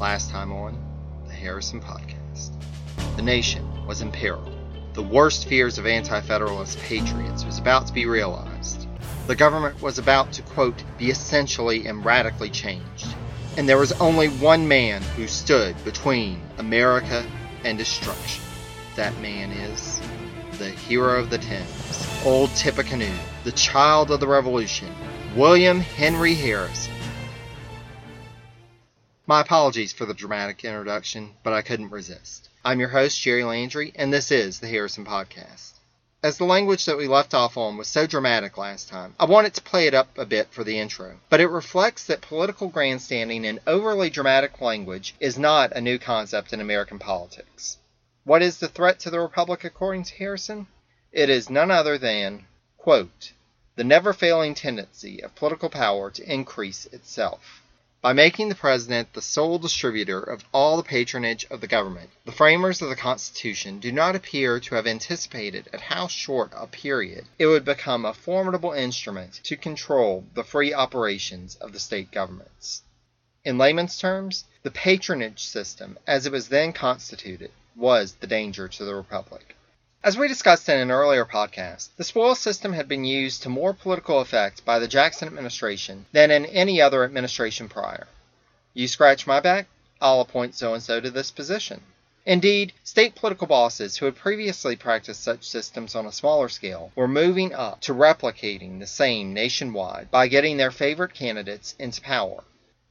Last time on the Harrison Podcast. The nation was in peril. The worst fears of anti federalist patriots was about to be realized. The government was about to, quote, be essentially and radically changed. And there was only one man who stood between America and destruction. That man is the hero of the Thames, old Tippecanoe, the child of the Revolution, William Henry Harrison. My apologies for the dramatic introduction, but I couldn't resist. I'm your host, Jerry Landry, and this is the Harrison Podcast. As the language that we left off on was so dramatic last time, I wanted to play it up a bit for the intro. But it reflects that political grandstanding and overly dramatic language is not a new concept in American politics. What is the threat to the Republic according to Harrison? It is none other than, quote, the never failing tendency of political power to increase itself. By making the President the sole distributor of all the patronage of the government, the framers of the Constitution do not appear to have anticipated at how short a period it would become a formidable instrument to control the free operations of the state governments. In layman's terms, the patronage system, as it was then constituted, was the danger to the Republic. As we discussed in an earlier podcast, the spoils system had been used to more political effect by the Jackson administration than in any other administration prior. You scratch my back, I'll appoint so and so to this position. Indeed, state political bosses who had previously practiced such systems on a smaller scale were moving up to replicating the same nationwide by getting their favorite candidates into power.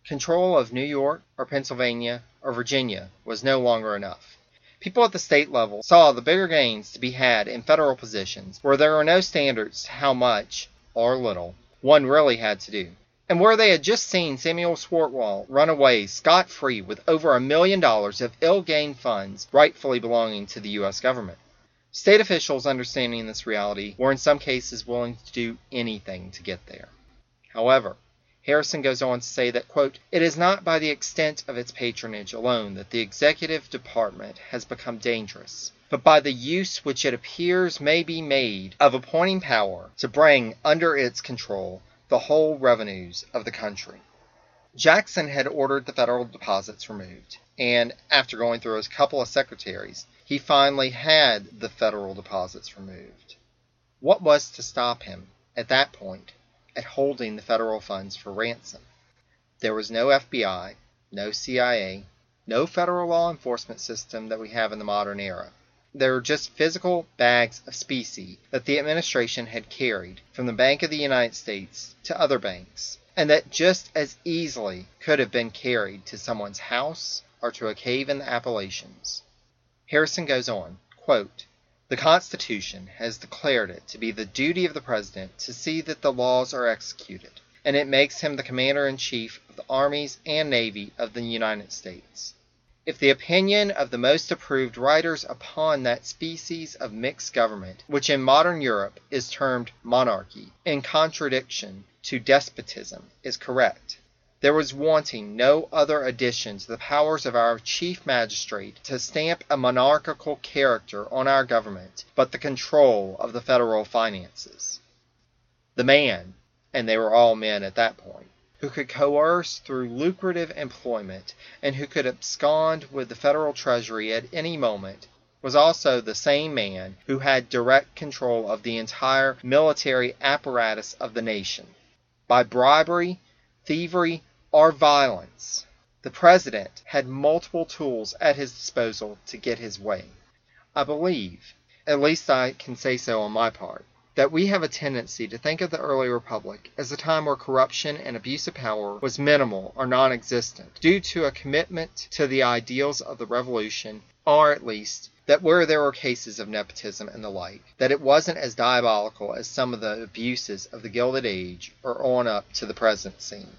Control of New York or Pennsylvania or Virginia was no longer enough. People at the state level saw the bigger gains to be had in federal positions where there were no standards to how much, or little, one really had to do, and where they had just seen Samuel Swartwout run away scot free with over a million dollars of ill gained funds rightfully belonging to the U.S. government. State officials understanding this reality were in some cases willing to do anything to get there. However, Harrison goes on to say that, quote, it is not by the extent of its patronage alone that the executive department has become dangerous, but by the use which it appears may be made of appointing power to bring under its control the whole revenues of the country. Jackson had ordered the federal deposits removed, and after going through a couple of secretaries, he finally had the federal deposits removed. What was to stop him at that point at holding the federal funds for ransom. There was no FBI, no CIA, no federal law enforcement system that we have in the modern era. There were just physical bags of specie that the administration had carried from the Bank of the United States to other banks, and that just as easily could have been carried to someone's house or to a cave in the Appalachians. Harrison goes on, quote, the Constitution has declared it to be the duty of the President to see that the laws are executed, and it makes him the Commander in Chief of the armies and navy of the United States. If the opinion of the most approved writers upon that species of mixed government, which in modern Europe is termed monarchy, in contradiction to despotism, is correct, there was wanting no other addition to the powers of our chief magistrate to stamp a monarchical character on our government but the control of the federal finances. The man, and they were all men at that point, who could coerce through lucrative employment and who could abscond with the federal treasury at any moment was also the same man who had direct control of the entire military apparatus of the nation. By bribery, thievery, or violence. The President had multiple tools at his disposal to get his way. I believe, at least I can say so on my part, that we have a tendency to think of the early republic as a time where corruption and abuse of power was minimal or non existent, due to a commitment to the ideals of the revolution, or at least that where there were cases of nepotism and the like, that it wasn't as diabolical as some of the abuses of the Gilded Age or on up to the present scene.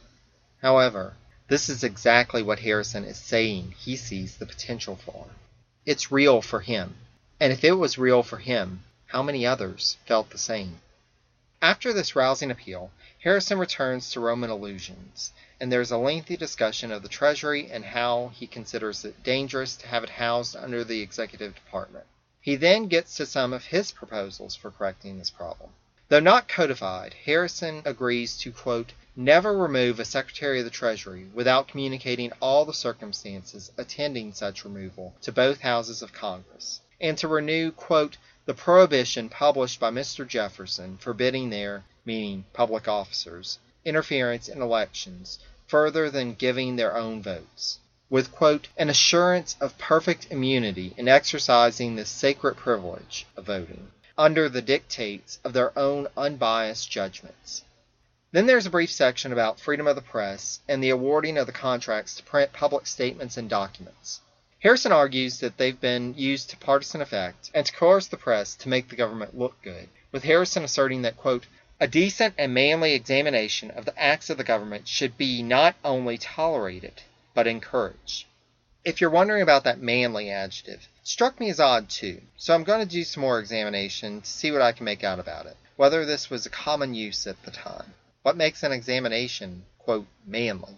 However, this is exactly what Harrison is saying he sees the potential for. It's real for him, and if it was real for him, how many others felt the same? After this rousing appeal, Harrison returns to Roman illusions, and there is a lengthy discussion of the Treasury and how he considers it dangerous to have it housed under the executive department. He then gets to some of his proposals for correcting this problem. Though not codified, Harrison agrees to, quote, never remove a Secretary of the Treasury without communicating all the circumstances attending such removal to both houses of Congress, and to renew, quote, the prohibition published by Mr. Jefferson forbidding their, meaning public officers, interference in elections further than giving their own votes, with, quote, an assurance of perfect immunity in exercising this sacred privilege of voting, under the dictates of their own unbiased judgments. Then there's a brief section about freedom of the press and the awarding of the contracts to print public statements and documents. Harrison argues that they've been used to partisan effect and to coerce the press to make the government look good, with Harrison asserting that, quote, a decent and manly examination of the acts of the government should be not only tolerated, but encouraged. If you're wondering about that manly adjective, it struck me as odd too, so I'm going to do some more examination to see what I can make out about it, whether this was a common use at the time. What makes an examination, quote, manly?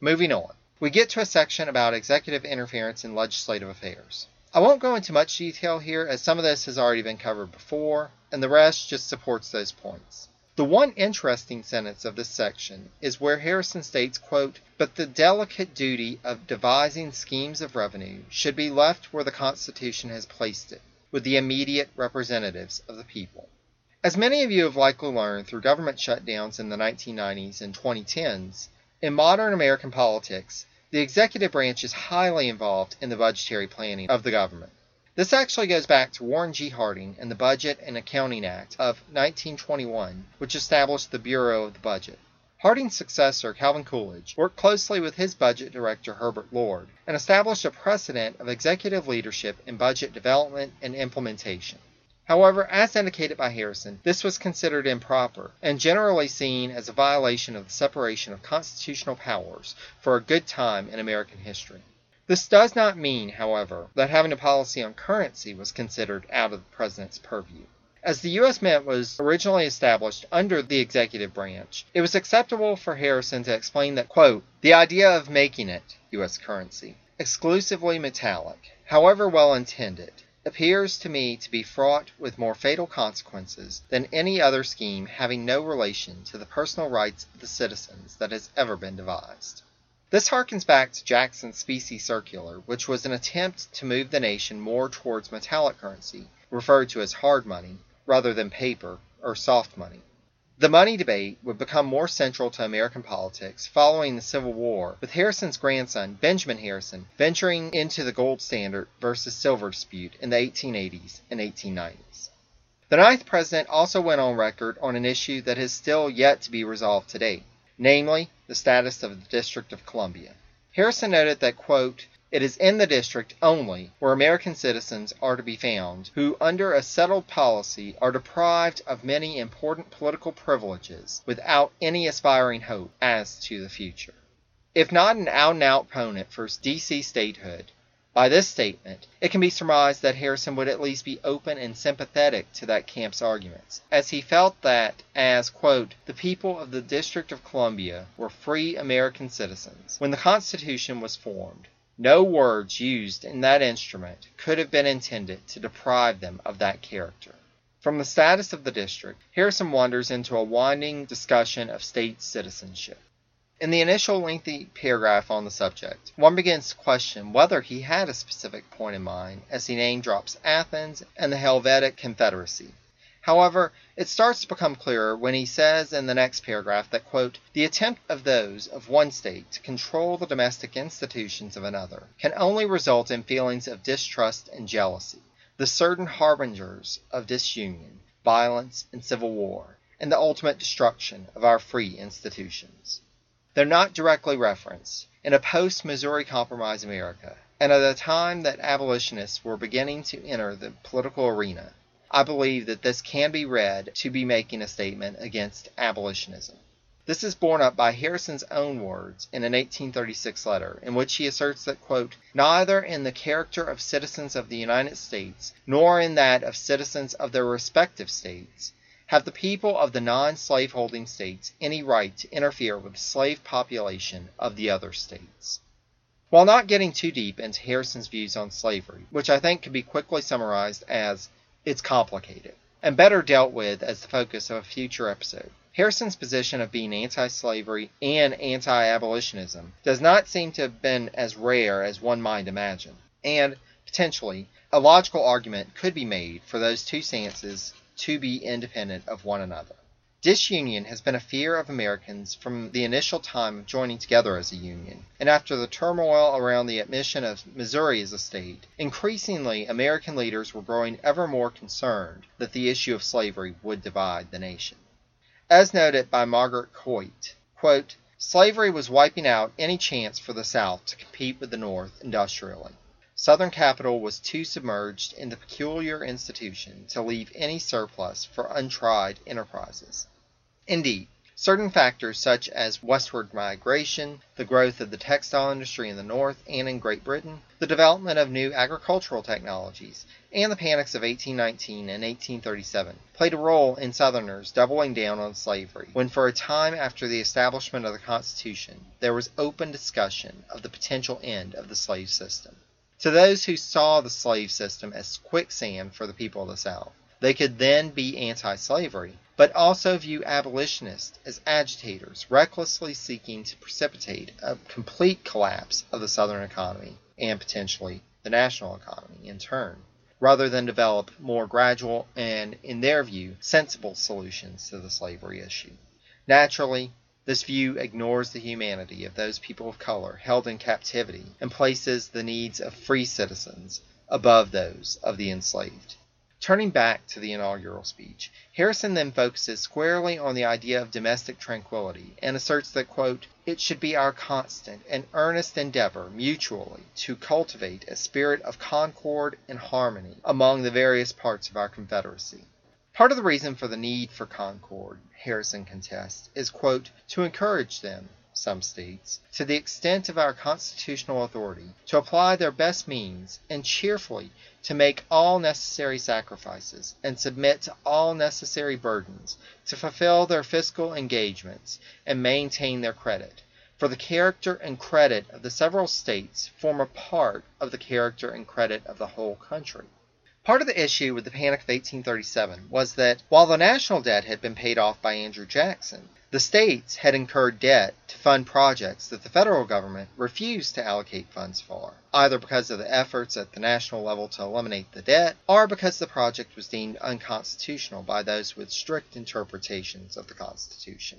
Moving on. We get to a section about executive interference in legislative affairs. I won't go into much detail here as some of this has already been covered before, and the rest just supports those points. The one interesting sentence of this section is where Harrison states, quote, But the delicate duty of devising schemes of revenue should be left where the Constitution has placed it, with the immediate representatives of the people. As many of you have likely learned through government shutdowns in the 1990s and 2010s, in modern American politics, the executive branch is highly involved in the budgetary planning of the government. This actually goes back to Warren G. Harding and the Budget and Accounting Act of 1921, which established the Bureau of the Budget. Harding's successor, Calvin Coolidge, worked closely with his budget director, Herbert Lord, and established a precedent of executive leadership in budget development and implementation. However, as indicated by Harrison, this was considered improper and generally seen as a violation of the separation of constitutional powers for a good time in American history. This does not mean, however, that having a policy on currency was considered out of the president's purview. As the U.S. Mint was originally established under the executive branch, it was acceptable for Harrison to explain that, quote, the idea of making it, U.S. currency, exclusively metallic, however well intended, appears to me to be fraught with more fatal consequences than any other scheme having no relation to the personal rights of the citizens that has ever been devised. This harkens back to Jackson's specie circular, which was an attempt to move the nation more towards metallic currency, referred to as hard money, rather than paper or soft money. The money debate would become more central to American politics following the Civil War, with Harrison's grandson, Benjamin Harrison, venturing into the gold standard versus silver dispute in the 1880s and 1890s. The ninth president also went on record on an issue that has still yet to be resolved today, namely the status of the District of Columbia. Harrison noted that, quote, it is in the district only where American citizens are to be found who, under a settled policy, are deprived of many important political privileges without any aspiring hope as to the future. If not an out and out opponent for D.C. statehood, by this statement, it can be surmised that Harrison would at least be open and sympathetic to that camp's arguments, as he felt that, as, quote, the people of the District of Columbia were free American citizens when the Constitution was formed, no words used in that instrument could have been intended to deprive them of that character. From the status of the district, Harrison wanders into a winding discussion of state citizenship. In the initial lengthy paragraph on the subject, one begins to question whether he had a specific point in mind as he name drops Athens and the Helvetic Confederacy. However, it starts to become clearer when he says in the next paragraph that, quote, the attempt of those of one state to control the domestic institutions of another can only result in feelings of distrust and jealousy, the certain harbingers of disunion, violence, and civil war, and the ultimate destruction of our free institutions. Though not directly referenced, in a post Missouri Compromise America, and at a time that abolitionists were beginning to enter the political arena, I believe that this can be read to be making a statement against abolitionism. This is borne up by Harrison's own words in an 1836 letter, in which he asserts that, quote, neither in the character of citizens of the United States, nor in that of citizens of their respective states, have the people of the non slaveholding states any right to interfere with the slave population of the other states. While not getting too deep into Harrison's views on slavery, which I think can be quickly summarized as it's complicated, and better dealt with as the focus of a future episode. Harrison's position of being anti slavery and anti abolitionism does not seem to have been as rare as one might imagine, and, potentially, a logical argument could be made for those two stances to be independent of one another. Disunion has been a fear of Americans from the initial time of joining together as a union, and after the turmoil around the admission of Missouri as a state, increasingly American leaders were growing ever more concerned that the issue of slavery would divide the nation. As noted by Margaret Coit, quote, slavery was wiping out any chance for the South to compete with the North industrially. Southern capital was too submerged in the peculiar institution to leave any surplus for untried enterprises. Indeed, certain factors such as westward migration, the growth of the textile industry in the North and in Great Britain, the development of new agricultural technologies, and the panics of 1819 and 1837 played a role in Southerners doubling down on slavery, when for a time after the establishment of the Constitution there was open discussion of the potential end of the slave system. To those who saw the slave system as quicksand for the people of the South, they could then be anti slavery, but also view abolitionists as agitators recklessly seeking to precipitate a complete collapse of the Southern economy and potentially the national economy in turn, rather than develop more gradual and, in their view, sensible solutions to the slavery issue. Naturally, this view ignores the humanity of those people of color held in captivity and places the needs of free citizens above those of the enslaved. Turning back to the inaugural speech, Harrison then focuses squarely on the idea of domestic tranquility and asserts that, quote, it should be our constant and earnest endeavor mutually to cultivate a spirit of concord and harmony among the various parts of our Confederacy. Part of the reason for the need for concord, Harrison contests, is, quote, to encourage them some states, to the extent of our constitutional authority, to apply their best means, and cheerfully to make all necessary sacrifices, and submit to all necessary burdens, to fulfill their fiscal engagements, and maintain their credit. For the character and credit of the several states form a part of the character and credit of the whole country. Part of the issue with the Panic of 1837 was that while the national debt had been paid off by Andrew Jackson, the states had incurred debt to fund projects that the federal government refused to allocate funds for, either because of the efforts at the national level to eliminate the debt, or because the project was deemed unconstitutional by those with strict interpretations of the Constitution.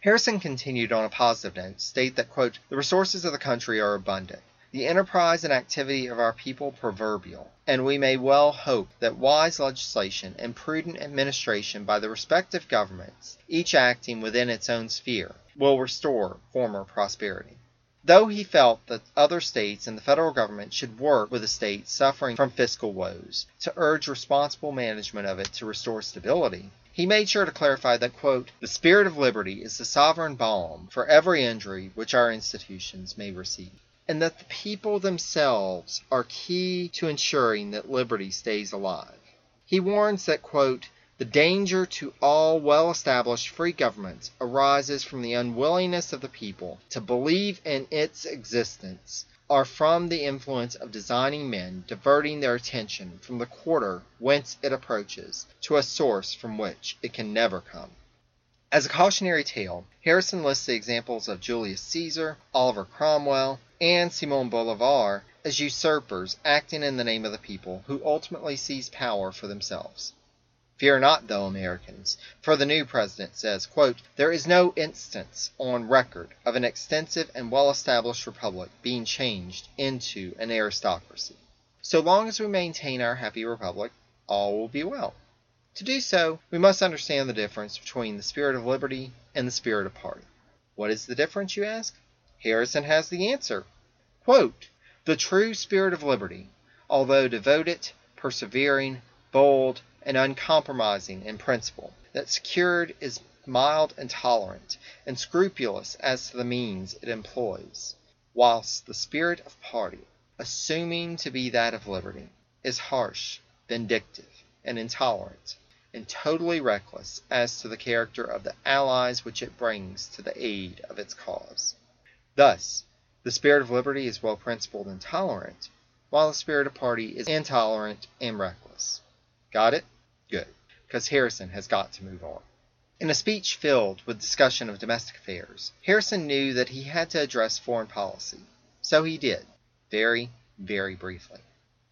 Harrison continued on a positive note to state that, quote, the resources of the country are abundant the enterprise and activity of our people proverbial, and we may well hope that wise legislation and prudent administration by the respective governments, each acting within its own sphere, will restore former prosperity. Though he felt that other states and the federal government should work with the state suffering from fiscal woes to urge responsible management of it to restore stability, he made sure to clarify that, quote, the spirit of liberty is the sovereign balm for every injury which our institutions may receive and that the people themselves are key to ensuring that liberty stays alive. He warns that, quote, the danger to all well established free governments arises from the unwillingness of the people to believe in its existence or from the influence of designing men diverting their attention from the quarter whence it approaches to a source from which it can never come. As a cautionary tale, Harrison lists the examples of Julius Caesar, Oliver Cromwell, and Simon Bolivar as usurpers acting in the name of the people who ultimately seize power for themselves. Fear not, though, Americans, for the new president says, quote, There is no instance on record of an extensive and well established republic being changed into an aristocracy. So long as we maintain our happy republic, all will be well. To do so, we must understand the difference between the spirit of liberty and the spirit of party. What is the difference, you ask? Harrison has the answer. Quote, the true spirit of liberty, although devoted, persevering, bold, and uncompromising in principle, that secured is mild and tolerant, and scrupulous as to the means it employs, whilst the spirit of party, assuming to be that of liberty, is harsh, vindictive, and intolerant, and totally reckless as to the character of the allies which it brings to the aid of its cause. Thus, the spirit of liberty is well principled and tolerant, while the spirit of party is intolerant and reckless. Got it? Good, because Harrison has got to move on. In a speech filled with discussion of domestic affairs, Harrison knew that he had to address foreign policy. So he did, very, very briefly.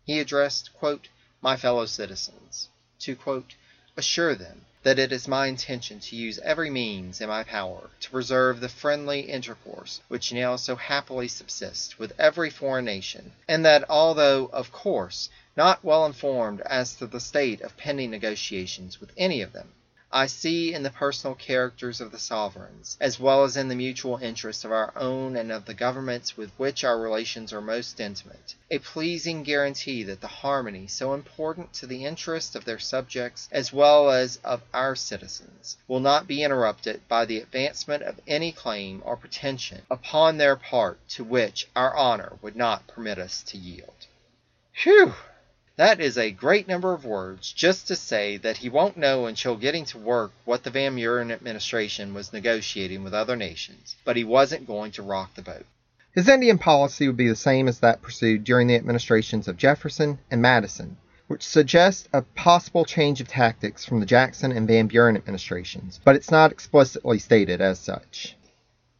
He addressed, quote, my fellow citizens, to, quote, assure them that it is my intention to use every means in my power to preserve the friendly intercourse which now so happily subsists with every foreign nation, and that although, of course, not well informed as to the state of pending negotiations with any of them, I see in the personal characters of the sovereigns, as well as in the mutual interests of our own and of the governments with which our relations are most intimate, a pleasing guarantee that the harmony so important to the interest of their subjects as well as of our citizens will not be interrupted by the advancement of any claim or pretension upon their part to which our honor would not permit us to yield. Whew! That is a great number of words just to say that he won't know until getting to work what the Van Buren administration was negotiating with other nations, but he wasn't going to rock the boat. His Indian policy would be the same as that pursued during the administrations of Jefferson and Madison, which suggests a possible change of tactics from the Jackson and Van Buren administrations, but it's not explicitly stated as such.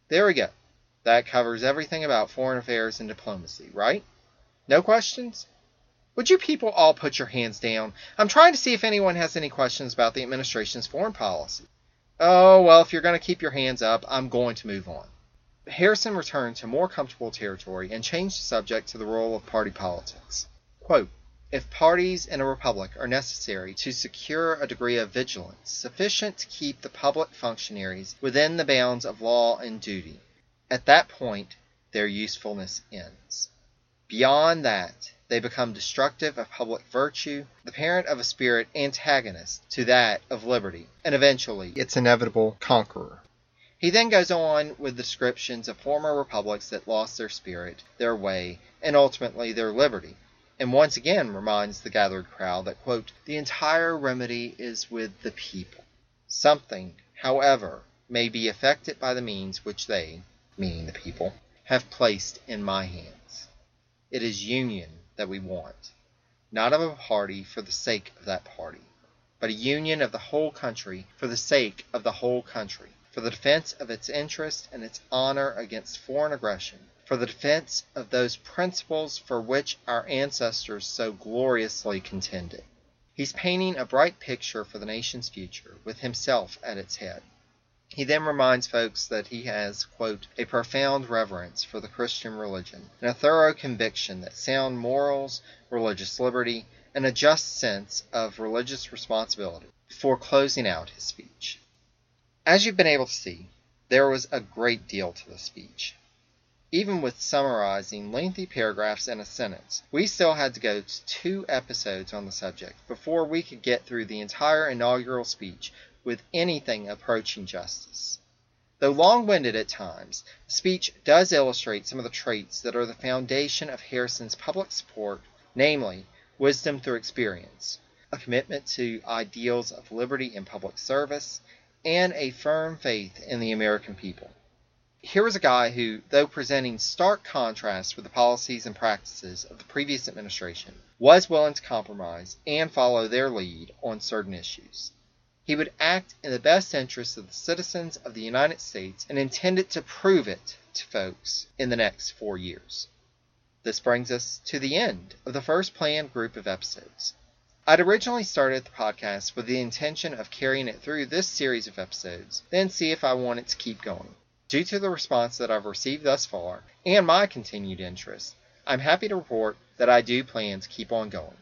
There we go. That covers everything about foreign affairs and diplomacy, right? No questions? Would you people all put your hands down? I'm trying to see if anyone has any questions about the administration's foreign policy. Oh, well, if you're going to keep your hands up, I'm going to move on. Harrison returned to more comfortable territory and changed the subject to the role of party politics. Quote, if parties in a republic are necessary to secure a degree of vigilance sufficient to keep the public functionaries within the bounds of law and duty, at that point their usefulness ends. Beyond that, they become destructive of public virtue, the parent of a spirit antagonist to that of liberty, and eventually its inevitable conqueror. He then goes on with descriptions of former republics that lost their spirit, their way, and ultimately their liberty, and once again reminds the gathered crowd that, quote, the entire remedy is with the people. Something, however, may be effected by the means which they, meaning the people, have placed in my hands. It is union that we want, not of a party for the sake of that party, but a union of the whole country for the sake of the whole country, for the defense of its interest and its honor against foreign aggression, for the defense of those principles for which our ancestors so gloriously contended. He's painting a bright picture for the nation's future, with himself at its head. He then reminds folks that he has, quote, a profound reverence for the Christian religion and a thorough conviction that sound morals, religious liberty, and a just sense of religious responsibility before closing out his speech. As you've been able to see, there was a great deal to the speech. Even with summarizing lengthy paragraphs in a sentence, we still had to go to two episodes on the subject before we could get through the entire inaugural speech with anything approaching justice. Though long winded at times, the speech does illustrate some of the traits that are the foundation of Harrison's public support, namely, wisdom through experience, a commitment to ideals of liberty and public service, and a firm faith in the American people. Here was a guy who, though presenting stark contrast with the policies and practices of the previous administration, was willing to compromise and follow their lead on certain issues. He would act in the best interests of the citizens of the United States and intended to prove it to folks in the next four years. This brings us to the end of the first planned group of episodes. I'd originally started the podcast with the intention of carrying it through this series of episodes, then see if I wanted to keep going. Due to the response that I've received thus far, and my continued interest, I'm happy to report that I do plan to keep on going.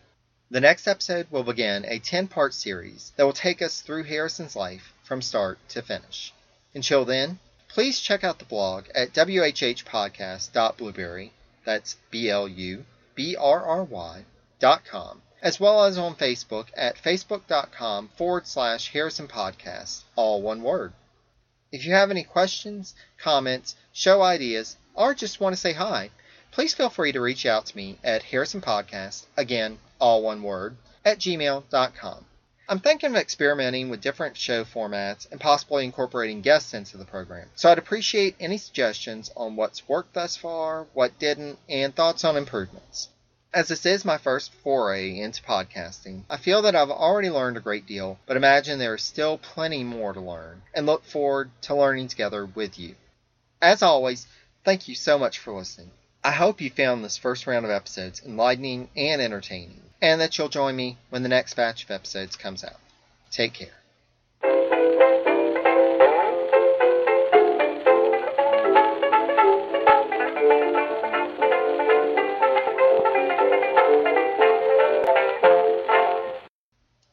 The next episode will begin a 10 part series that will take us through Harrison's life from start to finish. Until then, please check out the blog at whhpodcast.blubrry, that's B L U B R R Y, dot com, as well as on Facebook at facebook.com forward slash Harrison Podcast, all one word. If you have any questions, comments, show ideas, or just want to say hi, please feel free to reach out to me at Harrison Podcast, again, all one word, at gmail.com. I'm thinking of experimenting with different show formats and possibly incorporating guests into the program, so I'd appreciate any suggestions on what's worked thus far, what didn't, and thoughts on improvements. As this is my first foray into podcasting, I feel that I've already learned a great deal, but imagine there is still plenty more to learn, and look forward to learning together with you. As always, thank you so much for listening. I hope you found this first round of episodes enlightening and entertaining, and that you'll join me when the next batch of episodes comes out. Take care.